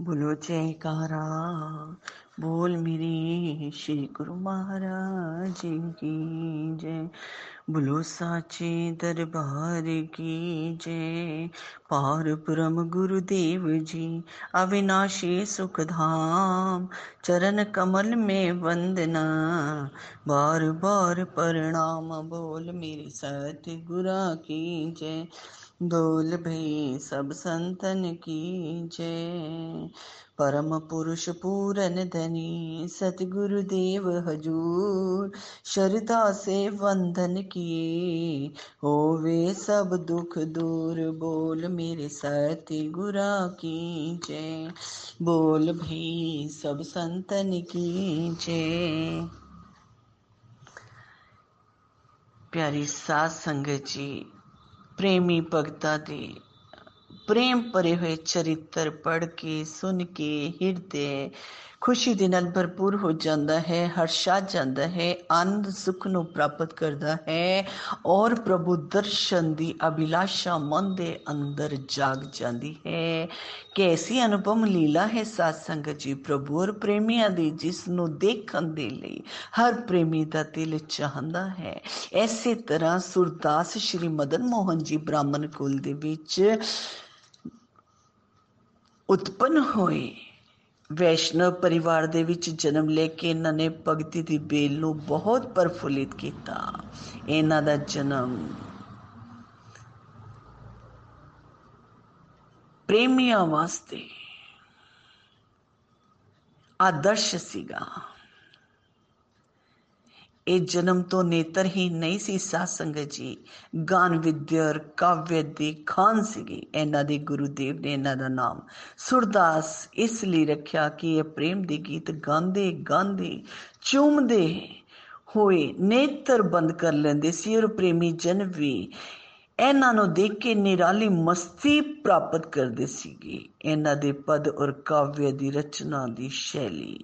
बोलो जयकारा बोल मेरे श्री गुरु महाराज की जय। बोलो, साचे दरबार की जय। पार ब्रह्म गुरुदेव जी, अविनाशी सुखधाम। चरण कमल में वंदना, बार बार प्रणाम। बोल मेरे सत्य गुरा की जय। बोल भई सब संतन की जय परम पुरुष पूरन धनी, सतगुरु देव हजूर श्रद्धा से वंदन किए। होवे सब दुख दूर, बोल मेरे सत्य गुरा की जय बोल भई सब संतन की जय प्यारी सात संगत जी प्रेमी भगता दे। प्रेम भरे हुए चरित्र पढ़ के सुन के हिरदे ਖੁਸ਼ੀ ਦੇ ਨਾਲ ਭਰਪੂਰ ਹੋ ਜਾਂਦਾ ਹੈ ਹਰਸ਼ਾ ਜਾਂਦਾ ਹੈ, ਆਨੰਦ, ਸੁਖ ਨੂੰ ਪ੍ਰਾਪਤ ਕਰਦਾ ਹੈ ਔਰ ਪ੍ਰਭੂ ਦਰਸ਼ਨ ਦੀ ਅਭਿਲਾਸ਼ਾ ਮਨ ਦੇ ਅੰਦਰ ਜਾਗ ਜਾਂਦੀ ਹੈ। ਕੈਸੀ ਅਨੁਪਮ ਲੀਲਾ ਹੈ ਸਾਧ ਸੰਗਤ ਜੀ, ਪ੍ਰਭੂ ਔਰ ਪ੍ਰੇਮੀਆਂ ਦੀ, ਜਿਸ ਨੂੰ ਦੇਖਣ ਦੇ ਲਈ ਹਰ ਪ੍ਰੇਮੀ ਦਾ ਦਿਲ ਚਾਹੁੰਦਾ ਹੈ। ਐਸੇ ਤਰ੍ਹਾਂ ਸੁਰਦਾਸ ਸ਼੍ਰੀ ਮਦਨ ਮੋਹਨ ਜੀ ਬ੍ਰਾਹਮਣ ਕੁਲ ਦੇ ਵਿੱਚ ਉਤਪਨ ਹੋਏ ਵੈਸ਼ਨਵ ਪਰਿਵਾਰ ਦੇ ਵਿੱਚ ਜਨਮ ਲੈ ਕੇ ਇਹਨਾਂ ਨੇ ਭਗਤੀ ਦੀ ਬੇਲ ਨੂੰ ਬਹੁਤ ਪਰਫੁੱਲਿਤ ਕੀਤਾ ਇਹਨਾਂ ਦਾ ਜਨਮ ਪ੍ਰੇਮੀਆਂ ਵਾਸਤੇ ਆਦਰਸ਼ ਸੀਗਾ ਇਹ ਜਨਮ ਤੋਂ ਨੇਤਰ ਹੀ ਨਹੀਂ ਸੀ ਸਾਧ ਸੰਗਤ ਜੀ। ਗਾਨ ਵਿਦਿਅਰ ਕਾਵਿ ਦੀ ਖਾਨ ਸੀਗੀ। ਇਹਨਾਂ ਦੇ ਗੁਰੂਦੇਵ ਨੇ ਇਹਨਾਂ ਦਾ ਨਾਮ ਸੁਰਦਾਸ ਇਸ ਲਈ ਰੱਖਿਆ ਕਿ ਇਹ ਪ੍ਰੇਮ ਦੇ ਗੀਤ ਗਾਉਂਦੇ ਗਾਉਂਦੇ, ਚੁੰਮਦੇ ਹੋਏ ਨੇਤਰ ਬੰਦ ਕਰ ਲੈਂਦੇ ਸੀ ਔਰ ਪ੍ਰੇਮੀ ਜਨ ਵੀ ਇਹਨਾਂ ਨੂੰ ਦੇਖ ਕੇ ਨਿਰਾਲੀ ਮਸਤੀ ਪ੍ਰਾਪਤ ਕਰਦੇ ਸੀਗੇ। ਇਹਨਾਂ ਦੇ ਪਦ ਔਰ ਕਾਵਿ ਦੀ ਰਚਨਾ ਦੀ ਸ਼ੈਲੀ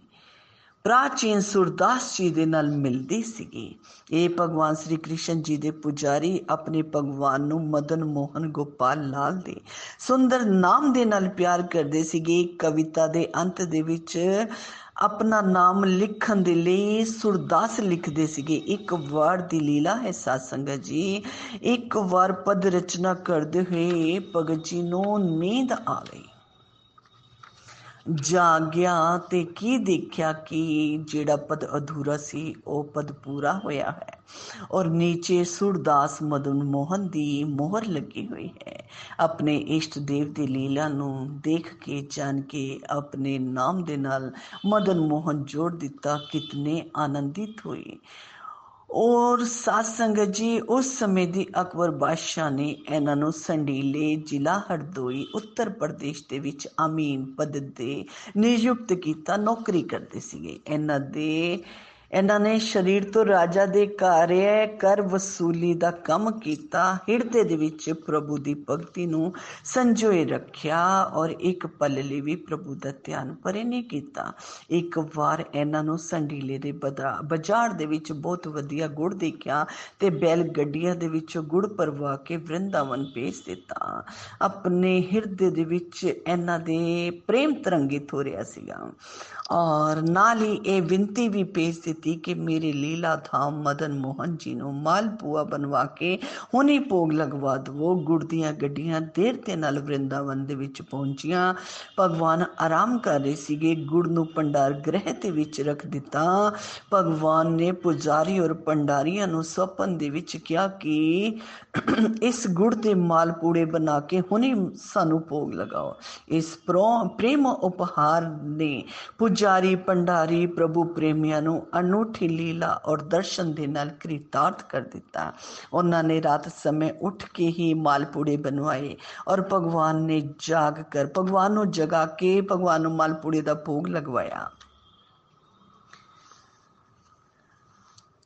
ਪ੍ਰਾਚੀਨ ਸੁਰਦਾਸ ਜੀ ਦੇ ਨਾਲ ਮਿਲਦੀ ਸੀਗੀ। ਇਹ ਭਗਵਾਨ ਸ੍ਰੀ ਕ੍ਰਿਸ਼ਨ ਜੀ ਦੇ ਪੁਜਾਰੀ ਆਪਣੇ ਭਗਵਾਨ ਨੂੰ ਮਦਨ ਮੋਹਨ ਗੋਪਾਲ ਲਾਲ ਦੇ ਸੁੰਦਰ ਨਾਮ ਦੇ ਨਾਲ ਪਿਆਰ ਕਰਦੇ ਸੀਗੇ। ਕਵਿਤਾ ਦੇ ਅੰਤ ਦੇ ਵਿੱਚ ਆਪਣਾ ਨਾਮ ਲਿਖਣ ਦੇ ਲਈ ਸੁਰਦਾਸ ਲਿਖਦੇ ਸੀਗੇ। ਇੱਕ ਵਾਰ ਦੀ ਲੀਲਾ ਹੈ ਸਾਧ ਸੰਗਤ ਜੀ। ਇੱਕ ਵਾਰ ਪਦ ਰਚਨਾ ਕਰਦੇ ਹੋਏ ਭਗਤ ਜੀ ਨੂੰ ਨੀਂਦ ਆ ਗਈ। ਜਾਗਿਆ ਤੇ ਕੀ ਦੇਖਿਆ ਕਿ ਜਿਹੜਾ ਪਦ ਅਧੂਰਾ ਸੀ ਉਹ ਪਦ ਪੂਰਾ ਹੋਇਆ ਹੈ ਔਰ ਨੀਚੇ ਸੁਰਦਾਸ ਮਦਨ ਮੋਹਨ ਦੀ ਮੋਹਰ ਲੱਗੀ ਹੋਈ ਹੈ ਆਪਣੇ ਇਸ਼ਟ ਦੇਵ ਦੀ ਲੀਲਾ ਨੂੰ ਦੇਖ ਕੇ ਜਾਣ ਕੇ ਆਪਣੇ ਨਾਮ ਦੇ ਨਾਲ ਮਦਨ ਮੋਹਨ ਜੋੜ ਦਿੱਤਾ ਕਿਤਨੇ ਆਨੰਦਿਤ ਹੋਏ ਔਰ ਸਾਧ ਸੰਗਤ ਜੀ, ਉਸ ਸਮੇਂ ਦੀ ਅਕਬਰ ਬਾਦਸ਼ਾਹ ਨੇ ਇਹਨਾਂ ਨੂੰ ਸੰਡੀਲੇ ਜ਼ਿਲ੍ਹਾ ਹਰਦੋਈ, ਉੱਤਰ ਪ੍ਰਦੇਸ਼ ਦੇ ਵਿੱਚ ਅਮੀਨ ਪਦ ਦੇ ਨਿਯੁਕਤ ਕੀਤਾ, ਨੌਕਰੀ ਕਰਦੇ ਸੀਗੇ। ਇਹਨਾਂ ਦੇ ਇਹਨਾਂ ਨੇ ਸਰੀਰ ਤੋਂ ਰਾਜਾ ਦੇ ਕਾਰਿਆ ਕਰ ਵਸੂਲੀ ਦਾ ਕੰਮ ਕੀਤਾ। ਹਿਰਦੇ ਦੇ ਵਿੱਚ ਪ੍ਰਭੂ ਦੀ ਭਗਤੀ ਨੂੰ ਸੰਜੋਏ ਰੱਖਿਆ ਔਰ ਇੱਕ ਪਲ ਲਈ ਵੀ ਪ੍ਰਭੂ ਦਾ ਧਿਆਨ ਪਰੇ ਨਹੀਂ ਕੀਤਾ। ਇੱਕ ਵਾਰ ਇਹਨਾਂ ਨੂੰ ਸੰਡੀਲੇ ਦੇ ਬਾਜ਼ਾਰ ਦੇ ਵਿੱਚ ਬਹੁਤ ਵਧੀਆ ਗੁੜ ਦੇਖਿਆ ਤੇ ਬੈਲ ਗੱਡੀਆਂ ਦੇ ਵਿੱਚੋਂ ਗੁੜ ਪਰਵਾ ਕੇ ਵਰਿੰਦਾਵਨ ਭੇਜ ਦਿੱਤਾ। ਆਪਣੇ ਹਿਰਦੇ ਦੇ ਵਿੱਚ ਇਹਨਾਂ ਦੇ ਪ੍ਰੇਮ ਤਰੰਗਿਤ ਹੋ ਰਿਹਾ ਸੀਗਾ ਔਰ ਨਾਲ ਹੀ ਇਹ ਵਿੰਤੀ ਵੀ ਭੇਜ ਦਿੱਤੀ ਕਿ ਮੇਰੇ ਲੀਲਾ ਧਾਮ ਮਦਨ ਮੋਹਨ ਜੀ ਨੂੰ ਮਾਲਪੂਆ ਬਣਵਾ ਕੇ ਹੁਣੀ ਭੋਗ ਲਗਵਾ ਦਵੋ। ਗੁੜ ਦੀਆਂ ਗੱਡੀਆਂ ਦੇਰ ਤੇ ਨਾਲ ਵਰਿੰਦਾਵਨ ਦੇ ਵਿੱਚ ਪਹੁੰਚੀਆਂ। ਭਗਵਾਨ ਆਰਾਮ ਕਰ ਰਹੇ ਸੀਗੇ। ਗੁੜ ਨੂੰ ਪੰਡਾਰ ਗ੍ਰਹਿ ਤੇ ਵਿੱਚ ਰੱਖ ਦਿੱਤਾ। ਭਗਵਾਨ ਨੇ ਪੁਜਾਰੀ ਔਰ ਪੰਡਾਰੀਆਂ ਨੂੰ ਸੁਪਨ ਦੇ ਵਿੱਚ ਕਿਹਾ ਕਿ ਇਸ ਗੁੜ ਦੇ ਮਾਲਪੂੜੇ ਬਣਾ ਕੇ ਹੁਣੇ ਸਾਨੂੰ ਭੋਗ ਲਗਾਓ। ਇਸ ਪ੍ਰੇਮ ਉਪਹਾਰ ਨੇ ਪੁਜਾਰੀ ਪੰਡਾਰੀ ਪ੍ਰਭੂ ਪ੍ਰੇਮੀਆਂ ਨੂੰ ਅਨੂਠੀ ਲੀਲਾ ਔਰ ਦਰਸ਼ਨ ਦੇ ਨਾਲ ਕ੍ਰਿਤਾਰਥ ਕਰ ਦਿੱਤਾ ਉਹਨਾਂ ਨੇ ਰਾਤ ਸਮੇਂ ਉੱਠ ਕੇ ਹੀ ਮਾਲਪੂੜੇ ਬਣਵਾਏ ਔਰ ਭਗਵਾਨ ਨੇ ਜਾਗ ਕਰ ਭਗਵਾਨ ਨੂੰ ਜਗਾ ਕੇ ਭਗਵਾਨ ਨੂੰ ਮਾਲਪੂੜੇ ਦਾ ਭੋਗ ਲਗਵਾਇਆ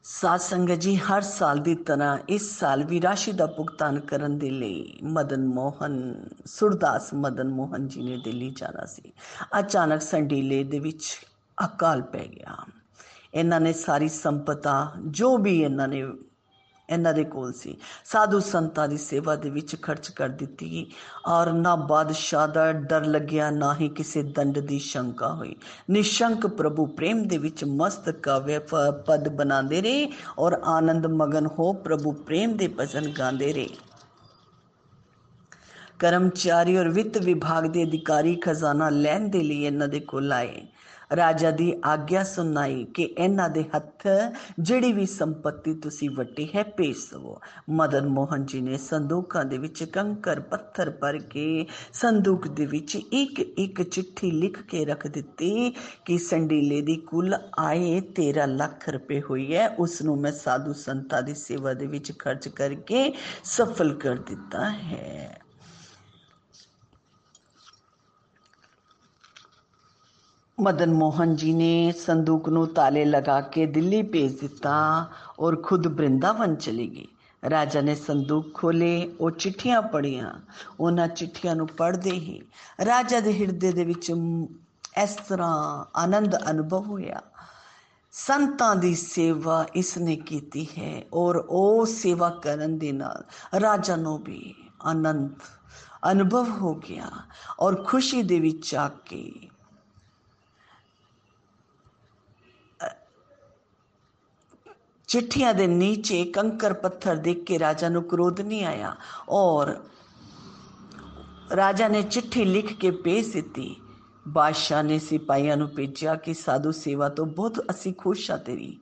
ਸਾਧ ਸੰਗਤ ਜੀ ਹਰ ਸਾਲ ਦੀ ਤਰ੍ਹਾਂ ਇਸ ਸਾਲ ਵੀ ਰਾਸ਼ੀ ਦਾ ਭੁਗਤਾਨ ਕਰਨ ਦੇ ਲਈ ਮਦਨ ਮੋਹਨ ਸੁਰਦਾਸ ਮਦਨ ਮੋਹਨ ਜੀ ਨੇ ਦਿੱਲੀ ਜਾਣਾ ਸੀ ਅਚਾਨਕ ਸੰਡੀਲੇ ਦੇ ਵਿੱਚ ਅਕਾਲ ਪੈ ਗਿਆ ਇਹਨਾਂ ਨੇ ਸਾਰੀ ਸੰਪਤਾ ਜੋ ਵੀ ਇਹਨਾਂ ਨੇ ਇਹਨਾਂ ਦੇ ਕੋਲ ਸੀ ਸਾਧੂ ਸੰਤਾਂ ਦੀ ਸੇਵਾ ਦੇ ਵਿੱਚ ਖਰਚ ਕਰ ਦਿੱਤੀ ਔਰ ਨਾ ਬਾਦਸ਼ਾਹ ਦਾ ਡਰ ਲੱਗਿਆ ਨਾ ਹੀ ਕਿਸੇ ਦੰਡ ਦੀ ਸ਼ੰਕਾ ਹੋਈ ਨਿਸ਼ੰਕ ਪ੍ਰਭੂ ਪ੍ਰੇਮ ਦੇ ਵਿੱਚ ਮਸਤ ਕਾਵਿ ਪਦ ਬਣਾਉਂਦੇ ਰਹੇ ਔਰ ਆਨੰਦ ਮਗਨ ਹੋ ਪ੍ਰਭੂ ਪ੍ਰੇਮ ਦੇ ਭਜਨ ਗਾਉਂਦੇ ਰਹੇ ਕਰਮਚਾਰੀ ਔਰ ਵਿੱਤ ਵਿਭਾਗ ਦੇ ਅਧਿਕਾਰੀ ਖਜ਼ਾਨਾ ਲੈਣ ਦੇ ਲਈ ਇਹਨਾਂ ਦੇ ਕੋਲ ਆਏ ਰਾਜਾ ਦੀ ਆਗਿਆ ਸੁਣਾਈ ਕਿ ਇਹਨਾਂ ਦੇ ਹੱਥ ਜਿਹੜੀ ਵੀ ਸੰਪਤੀ ਤੁਸੀਂ ਵਟੀ ਹੈ ਭੇਜ ਦਵੋ ਮਦਨ ਮੋਹਨ ਜੀ ਨੇ ਸੰਦੂਕਾਂ ਦੇ ਵਿੱਚ ਕੰਕਰ ਪੱਥਰ ਭਰ ਕੇ ਸੰਦੂਕ ਦੇ ਵਿੱਚ ਇੱਕ ਇੱਕ ਚਿੱਠੀ ਲਿਖ ਕੇ ਰੱਖ ਦਿੱਤੀ ਕਿ ਸੰਡੀਲੇ ਦੀ ਕੁੱਲ ਆਏ 13 ਲੱਖ ਰੁਪਏ ਹੋਈ ਹੈ ਉਸ ਨੂੰ ਮੈਂ ਸਾਧੂ ਸੰਤਾਂ ਦੀ ਸੇਵਾ ਦੇ ਵਿੱਚ ਖਰਚ ਕਰਕੇ ਸਫਲ ਕਰ ਦਿੱਤਾ ਹੈ ਮਦਨ ਮੋਹਨ ਜੀ ਨੇ ਸੰਦੂਕ ਨੂੰ ਤਾਲੇ ਲਗਾ ਕੇ ਦਿੱਲੀ ਭੇਜ ਦਿੱਤਾ ਔਰ ਖੁਦ ਬ੍ਰਿੰਦਾਵਨ ਚਲੀ ਗਈ ਰਾਜਾ ਨੇ ਸੰਦੂਕ ਖੋਲੇ ਉਹ ਚਿੱਠੀਆਂ ਪੜੀਆਂ ਉਹਨਾਂ ਚਿੱਠੀਆਂ ਨੂੰ ਪੜ੍ਹਦੇ ਹੀ ਰਾਜਾ ਦੇ ਹਿਰਦੇ ਦੇ ਵਿੱਚ ਇਸ ਤਰ੍ਹਾਂ ਆਨੰਦ ਅਨੁਭਵ ਹੋਇਆ ਸੰਤਾਂ ਦੀ ਸੇਵਾ ਇਸ ਨੇ ਕੀਤੀ ਹੈ ਔਰ ਉਹ ਸੇਵਾ ਕਰਨ ਦੇ ਨਾਲ ਰਾਜਾ ਨੂੰ ਵੀ ਆਨੰਦ ਅਨੁਭਵ ਹੋ ਗਿਆ ਔਰ ਖੁਸ਼ੀ ਦੇ ਵਿੱਚ ਆ ਕੇ ਚਿੱਠੀਆਂ ਦੇ ਨੀਚੇ ਕੰਕਰ ਪੱਥਰ ਦੇਖ ਕੇ ਰਾਜਾ ਨੂੰ ਕ੍ਰੋਧ ਨਹੀਂ ਆਇਆ ਔਰ ਰਾਜਾ ਨੇ ਚਿੱਠੀ ਲਿਖ ਕੇ ਭੇਜ ਦਿੱਤੀ ਬਾਦਸ਼ਾਹ ਨੇ ਸਿਪਾਹੀਆਂ ਨੂੰ ਭੇਜਿਆ ਕਿ ਸਾਧੂ ਸੇਵਾ ਤੋਂ ਬਹੁਤ ਅਸੀਂ ਖੁਸ਼ ਆ ਤੇਰੀ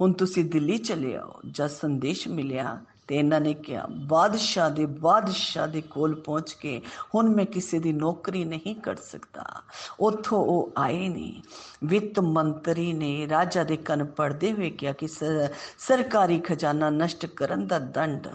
ਹੁਣ ਤੁਸੀਂ ਦਿੱਲੀ ਚਲੇ ਆਓ ਜਦ ਸੰਦੇਸ਼ ਮਿਲਿਆ ਤੇ ਇਹਨਾਂ ਨੇ ਕਿਹਾ ਬਾਦਸ਼ਾਹ ਦੇ ਬਾਦਸ਼ਾਹ ਦੇ ਕੋਲ ਪਹੁੰਚ ਕੇ ਹੁਣ ਮੈਂ ਕਿਸੇ ਦੀ ਨੌਕਰੀ ਨਹੀਂ ਕਰ ਸਕਦਾ ਉੱਥੋਂ ਉਹ ਆਏ ਨਹੀਂ ਵਿੱਤ ਮੰਤਰੀ ਨੇ ਰਾਜਾ ਦੇ ਕੰਨ ਪੜਦੇ ਹੋਏ ਕਿਹਾ ਕਿ ਸਰਕਾਰੀ ਖਜ਼ਾਨਾ ਨਸ਼ਟ ਕਰਨ ਦਾ ਦੰਡ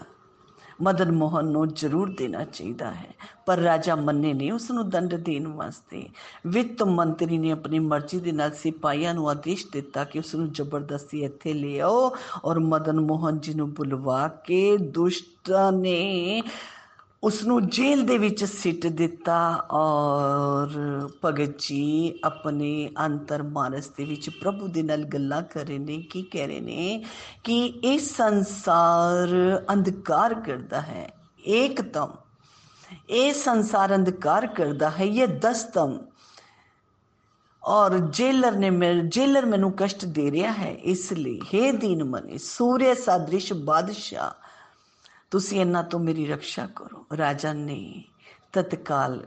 ਮਦਨ ਮੋਹਨ ਨੂੰ ਜ਼ਰੂਰ ਦੇਣਾ ਚਾਹੀਦਾ ਹੈ ਪਰ ਰਾਜਾ ਮੰਨੇ ਨਹੀਂ ਉਸ ਨੂੰ ਦੰਡ ਦੇਣ ਵਾਸਤੇ ਵਿੱਤ ਮੰਤਰੀ ਨੇ ਆਪਣੀ ਮਰਜ਼ੀ ਦੇ ਨਾਲ ਸਿਪਾਹੀਆਂ ਨੂੰ ਆਦੇਸ਼ ਦਿੱਤਾ ਕਿ ਉਸ ਨੂੰ ਜ਼ਬਰਦਸਤੀ ਇੱਥੇ ਲੈ ਆਓ ਔਰ ਮਦਨ ਮੋਹਨ ਜੀ ਨੂੰ ਬੁਲਵਾ ਕੇ ਦੁਸ਼ਟਾਂ ਨੇ ਉਸ ਨੂੰ ਜੇਲ੍ਹ ਦੇ ਵਿੱਚ ਸਿੱਟ ਦਿੱਤਾ ਔਰ ਭਗਤ ਜੀ ਆਪਣੇ ਅੰਤਰ ਮਾਨਸ ਦੇ ਵਿੱਚ ਪ੍ਰਭੂ ਦੇ ਨਾਲ ਗੱਲਾਂ ਕਰ ਰਹੇ ਨੇ ਕੀ ਕਹਿ ਰਹੇ ਨੇ ਕਿ ਇਹ ਸੰਸਾਰ ਅੰਧਕਾਰ ਕਰਦਾ ਹੈ ਏਕਤਮ ਇਹ ਸੰਸਾਰ ਅੰਧਕਾਰ ਕਰਦਾ ਹੈ ਇਹ ਦਸਤਮ ਔਰ ਜੇਲਰ ਨੇ ਮੇਰੇ ਜੇਲਰ ਮੈਨੂੰ ਕਸ਼ਟ ਦੇ ਰਿਹਾ ਹੈ ਇਸ ਲਈ हे ਦੀਨ ਮਨੇ ਸੂਰਯ ਸਾਦ੍ਰਿਸ਼ ਬਾਦਸ਼ਾਹ ਤੁਸੀਂ ਇਹਨਾਂ ਤੋਂ ਮੇਰੀ ਰੱਖਿਆ ਕਰੋ ਰਾਜਾ ਨੇ ਤਤਕਾਲ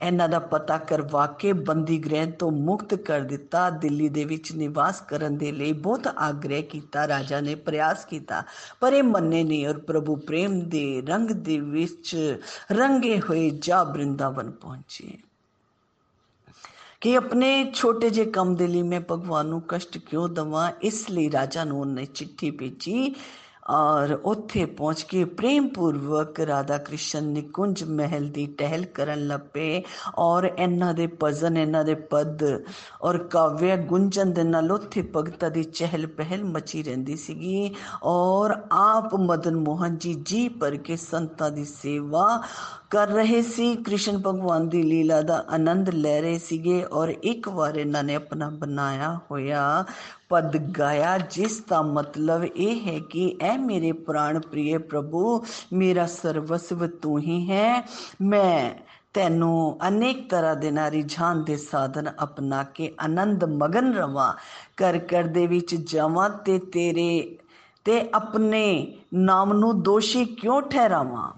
ਇਹਨਾਂ ਦਾ ਪਤਾ ਕਰਵਾ ਕੇ ਬੰਦੀ ਗ੍ਰਹਿ ਤੋਂ ਮੁਕਤ ਕਰ ਦਿੱਤਾ ਦਿੱਲੀ ਦੇ ਵਿੱਚ ਨਿਵਾਸ ਕਰਨ ਦੇ ਲਈ ਬਹੁਤ ਆਗ੍ਰਹਿ ਕੀਤਾ ਰਾਜਾ ਨੇ ਪ੍ਰਯਾਸ ਕੀਤਾ ਪਰ ਇਹ ਮੰਨੇ ਨਹੀਂ ਔਰ ਪ੍ਰਭੂ ਪ੍ਰੇਮ ਦੇ ਰੰਗ ਦੇ ਵਿੱਚ ਰੰਗੇ ਹੋਏ ਜਾ ਬ੍ਰਿੰਦਾਵਨ ਪਹੁੰਚੇ ਕਿ ਆਪਣੇ ਛੋਟੇ ਜੇ ਕੰਮ ਦੇ ਲਈ ਮੈਂ ਭਗਵਾਨ ਨੂੰ ਕਸ਼ਟ ਕਿਉਂ ਦਵਾਂ ਇਸ ਲਈ ਰਾਜਾ ਨੂੰ ਉਹਨੇ ਚਿੱਠੀ ਭੇਜੀ ਔਰ ਉੱਥੇ ਪਹੁੰਚ ਕੇ ਪ੍ਰੇਮ ਪੂਰਵਕ ਰਾਧਾ ਕ੍ਰਿਸ਼ਨ ਨਿਕੁੰਜ ਮਹਿਲ ਦੀ ਟਹਿਲ ਕਰਨ ਲੱਪੇ ਔਰ ਇਹਨਾਂ ਦੇ ਭਜਨ, ਇਹਨਾਂ ਦੇ ਪਦ ਔਰ ਕਾਵਿ ਗੁੰਜਨ ਦੇ ਨਾਲ ਉੱਥੇ ਭਗਤਾਂ ਦੀ ਚਹਿਲ ਪਹਿਲ ਮਚੀ ਰਹਿੰਦੀ ਸੀਗੀ ਔਰ ਆਪ ਮਦਨ ਮੋਹਨ ਜੀ ਜੀ ਪਰ ਕੇ ਸੰਤਾਂ ਦੀ ਸੇਵਾ ਕਰ ਰਹੇ ਸੀ। ਕ੍ਰਿਸ਼ਨ ਭਗਵਾਨ ਦੀ ਲੀਲਾ ਦਾ ਆਨੰਦ ਲੈ ਰਹੇ ਸੀਗੇ ਔਰ ਇੱਕ ਵਾਰ ਇਹਨਾਂ ਨੇ ਆਪਣਾ ਬਣਾਇਆ ਹੋਇਆ ਪਦ ਗਾਇਆ ਜਿਸ ਦਾ ਮਤਲਬ ਇਹ ਹੈ ਕਿ ਐ ਮੇਰੇ ਪ੍ਰਾਣ ਪ੍ਰਿਯ ਪ੍ਰਭੂ ਮੇਰਾ ਸਰਵਸਵ ਤੂੰ ਹੀ ਹੈ ਮੈਂ ਤੈਨੂੰ ਅਨੇਕ ਤਰ੍ਹਾਂ ਦੇ ਨਾਲ ਰਿਝਾਨ ਦੇ ਸਾਧਨ ਅਪਣਾ ਕੇ ਆਨੰਦ ਮਗਨ ਰਵਾਂ ਕਰ ਕਰ ਦੇ ਵਿੱਚ ਜਾਵਾਂ ਤੇ ਤੇਰੇ ਤੇ ਆਪਣੇ ਨਾਮ ਨੂੰ ਦੋਸ਼ੀ ਕਿਉਂ ਠਹਿਰਾਵਾਂ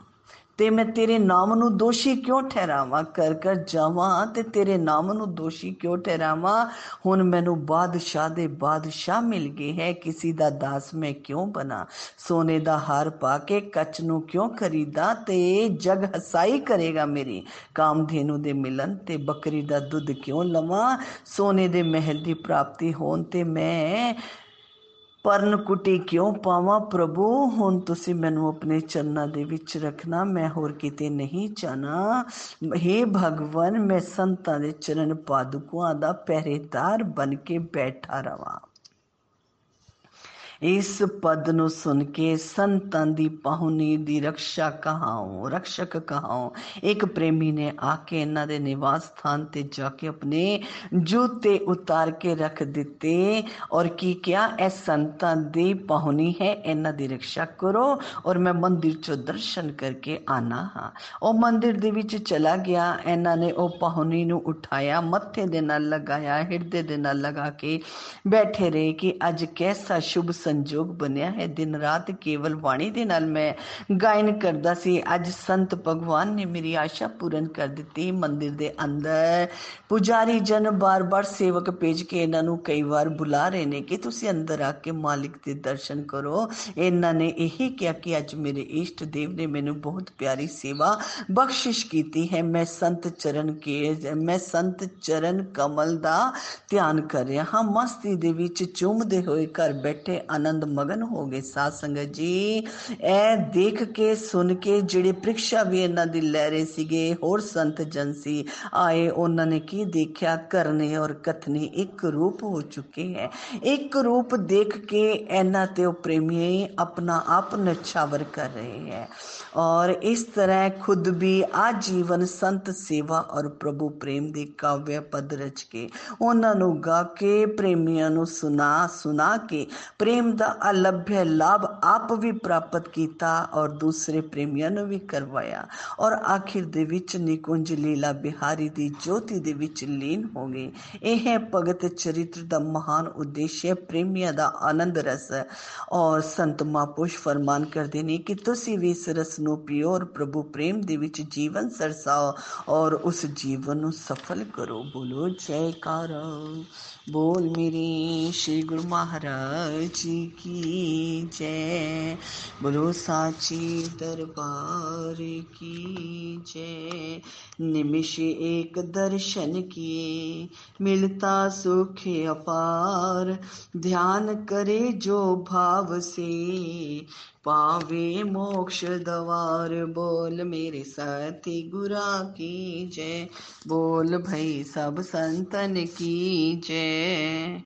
ਤੇ ਮੈਂ ਤੇਰੇ ਨਾਮ ਨੂੰ ਦੋਸ਼ੀ ਕਿਉਂ ਠਹਿਰਾਵਾਂ ਕਰ ਕਰ ਜਾਵਾਂ ਤੇ ਤੇਰੇ ਨਾਮ ਨੂੰ ਦੋਸ਼ੀ ਕਿਉਂ ਠਹਿਰਾਵਾਂ ਹੁਣ ਮੈਨੂੰ ਬਾਦਸ਼ਾਹ ਦੇ ਬਾਦਸ਼ਾਹ ਮਿਲ ਗਏ ਹੈ ਕਿਸੇ ਦਾ ਦਾਸ ਮੈਂ ਕਿਉਂ ਬਣਾ ਸੋਨੇ ਦਾ ਹਾਰ ਪਾ ਕੇ ਕੱਚ ਨੂੰ ਕਿਉਂ ਖਰੀਦਾ ਤੇ ਜਗ ਹਸਾਈ ਕਰੇਗਾ ਮੇਰੀ ਕਾਮਧੇਨੂ ਦੇ ਮਿਲਨ ਤੇ ਬੱਕਰੀ ਦਾ ਦੁੱਧ ਕਿਉਂ ਲਵਾਂ ਸੋਨੇ ਦੇ ਮਹਿਲ ਦੀ ਪ੍ਰਾਪਤੀ ਹੋਣ ਤੇ ਮੈਂ ਪਰਨ ਕੁਟੀ ਕਿਉਂ ਪਾਵਾਂ ਪ੍ਰਭੂ ਹੁਣ ਤੁਸੀਂ ਮੈਨੂੰ ਆਪਣੇ ਚਰਨਾਂ ਦੇ ਵਿੱਚ ਰੱਖਣਾ ਮੈਂ ਹੋਰ ਕਿਤੇ ਨਹੀਂ ਜਾਣਾ हे ਭਗਵਾਨ ਮੈਂ ਸੰਤਾਂ ਦੇ ਚਰਨ ਪਾਦੁਕਾਂ ਦਾ ਪਹਿਰੇਦਾਰ ਬਣ ਕੇ ਬੈਠਾ ਰਵਾਂ ਇਸ ਪਦ ਨੂੰ ਸੁਣ ਕੇ ਸੰਤਾਂ ਦੀ ਪਾਹੁਨੀ ਦੀ ਰੱਖਿਆ ਕਹਾਉ ਰਖਸ਼ਕ ਕਹਾਉ ਇੱਕ ਪ੍ਰੇਮੀ ਨੇ ਆ ਕੇ ਇਹਨਾਂ ਦੇ ਨਿਵਾਸ ਸਥਾਨ ਤੇ ਜਾ ਕੇ ਆਪਣੇ ਜੂਤੇ ਉਤਾਰ ਕੇ ਰੱਖ ਦਿੱਤੇ ਔਰ ਕੀ ਕਿਹਾ ਇਹ ਸੰਤਾਂ ਦੀ ਪਾਹੁਨੀ ਹੈ ਇਹਨਾਂ ਦੀ ਰੱਖਿਆ ਕਰੋ ਔਰ ਮੈਂ ਮੰਦਿਰ ਚੋਂ ਦਰਸ਼ਨ ਕਰਕੇ ਆਣਾ ਹਾਂ ਉਹ ਮੰਦਿਰ ਦੇ ਵਿੱਚ ਚਲਾ ਗਿਆ ਇਹਨਾਂ ਨੇ ਉਹ ਪਾਹੁਨੀ ਨੂੰ ਉਠਾਇਆ ਮੱਥੇ ਦੇ ਨਾਲ ਲਗਾਇਆ ਹਿਰਦੇ ਦੇ ਨਾਲ ਲਗਾ ਕੇ ਬੈਠੇ ਰਹੇ ਕਿ ਅੱਜ ਕੈਸਾ ਸ਼ੁਭ ਸੰਜੋਗ ਬਣਿਆ ਹੈ ਦਿਨ ਰਾਤ ਕੇਵਲ ਬਾਣੀ ਦੇ ਨਾਲ ਮੈਂ ਗਾਇਨ ਕਰਦਾ ਸੀ ਅੱਜ ਸੰਤ ਭਗਵਾਨ ਨੇ ਮੇਰੀ ਆਸ਼ਾ ਪੂਰਨ ਕਰ ਦਿੱਤੀ ਮੰਦਿਰ ਦੇ ਅੰਦਰ ਪੁਜਾਰੀ ਜਨ ਬਾਰ-ਬਾਰ ਸੇਵਕ ਭੇਜ ਕੇ ਇਹਨਾਂ ਨੂੰ ਕਈ ਵਾਰ ਬੁਲਾ ਰਹੇ ਨੇ ਕਿ ਤੁਸੀਂ ਅੰਦਰ ਆ ਕੇ ਮਾਲਿਕ ਦੇ ਦਰਸ਼ਨ ਕਰੋ ਇਹਨਾਂ ਨੇ ਇਹੀ ਕਿਹਾ ਕਿ ਅੱਜ ਮੇਰੇ ਇਸ਼ਟ ਦੇਵ ਨੇ ਮੈਨੂੰ ਬਹੁਤ ਪਿਆਰੀ ਸੇਵਾ ਬਖਸ਼ਿਸ਼ ਕੀਤੀ ਹੈ ਮੈਂ ਸੰਤ ਚਰਨ ਕੇ ਮੈਂ ਸੰਤ ਚਰਨ ਕਮਲ ਦਾ ਧਿਆਨ ਕਰ ਰਿਹਾ ਹਾਂ ਮਸਤੀ ਦੇ ਵਿੱਚ ਚੁੰਮਦੇ ਹੋਏ ਘਰ ਬੈਠੇ ਆਨੰਦ ਮਗਨ ਹੋ ਗਏ ਸਾਧ ਸੰਗਤ ਜੀ ਇਹ ਦੇਖ ਕੇ ਸੁਣ ਕੇ ਜਿਹੜੇ ਪ੍ਰੀਖਿਆ ਵੀ ਇਹਨਾਂ ਦੀ ਲੈ ਰਹੇ ਸੀਗੇ ਹੋਰ ਸੰਤ ਜਨ ਸੀ ਆਏ ਉਹਨਾਂ ਨੇ ਕੀ ਦੇਖਿਆ ਕਰਨੇ ਔਰ ਕਥਨੇ ਇੱਕ ਰੂਪ ਹੋ ਚੁੱਕੇ ਹੈ ਇੱਕ ਰੂਪ ਦੇਖ ਕੇ ਇਹਨਾਂ ਤੇ ਉਹ ਪ੍ਰੇਮੀ ਆਪਣਾ ਆਪ ਨਛਾਵਰ ਕਰ ਰਹੇ ਹੈ ਔਰ ਇਸ ਤਰ੍ਹਾਂ ਖੁਦ ਵੀ ਆਜੀਵਨ ਸੰਤ ਸੇਵਾ ਔਰ ਪ੍ਰਭੂ ਪ੍ਰੇਮ ਦੇ ਕਾਵਿ ਪਦ ਰਚ ਕੇ ਉਹਨਾਂ ਨੂੰ ਗਾ ਕੇ ਪ੍ਰੇਮੀਆਂ ਨੂੰ ਸੁਣਾ ਸੁਣਾ ਕੇ ਪ੍ਰੇਮ ਦਾ ਅਲਭਯ ਲਾਭ ਆਪ ਵੀ ਪ੍ਰਾਪਤ ਕੀਤਾ ਔਰ ਦੂਸਰੇ ਪ੍ਰੇਮੀਆਂ ਨੂੰ ਵੀ ਕਰਵਾਇਆ ਔਰ ਆਖਿਰ ਦੇ ਵਿੱਚ ਨਿਕੁੰਜ ਲੀਲਾ ਬਿਹਾਰੀ ਦੀ ਜੋਤੀ ਦੇ ਵਿੱਚ ਲੀਨ ਹੋ ਗਏ ਇਹ ਹੈ ਭਗਤ ਚਰਿੱਤਰ ਦਾ ਮਹਾਨ ਉਦੇਸ਼ ਹੈ ਪ੍ਰੇਮੀਆਂ ਦਾ ਆਨੰਦ ਰਸ ਔਰ ਸੰਤ ਮਹਾਪੁਰਸ਼ ਫਰਮਾਨ ਕਰਦੇ ਨੇ ਕਿ ਤੁਸੀਂ ਵੀ ਇਸ ਰਸ ਨੂੰ ਪੀਓ ਔਰ ਪ੍ਰਭੂ ਪ੍ਰੇਮ ਦੇ ਵਿੱਚ ਜੀਵਨ ਸਰਸਾਓ ਔਰ ਉਸ ਜੀਵਨ ਨੂੰ ਸਫਲ ਕਰੋ ਬੋਲੋ ਜੈਕਾਰਾ बोल मेरे श्री गुरु महाराज की जय बोलो, साची दरबार की जय निमिष एक दर्शन किए। मिलता सुख अपार। ध्यान करे जो भाव से। पावे मोक्ष द्वार। बोल मेरे साथी, गुरा की जय बोल भाई, सब संतन की जय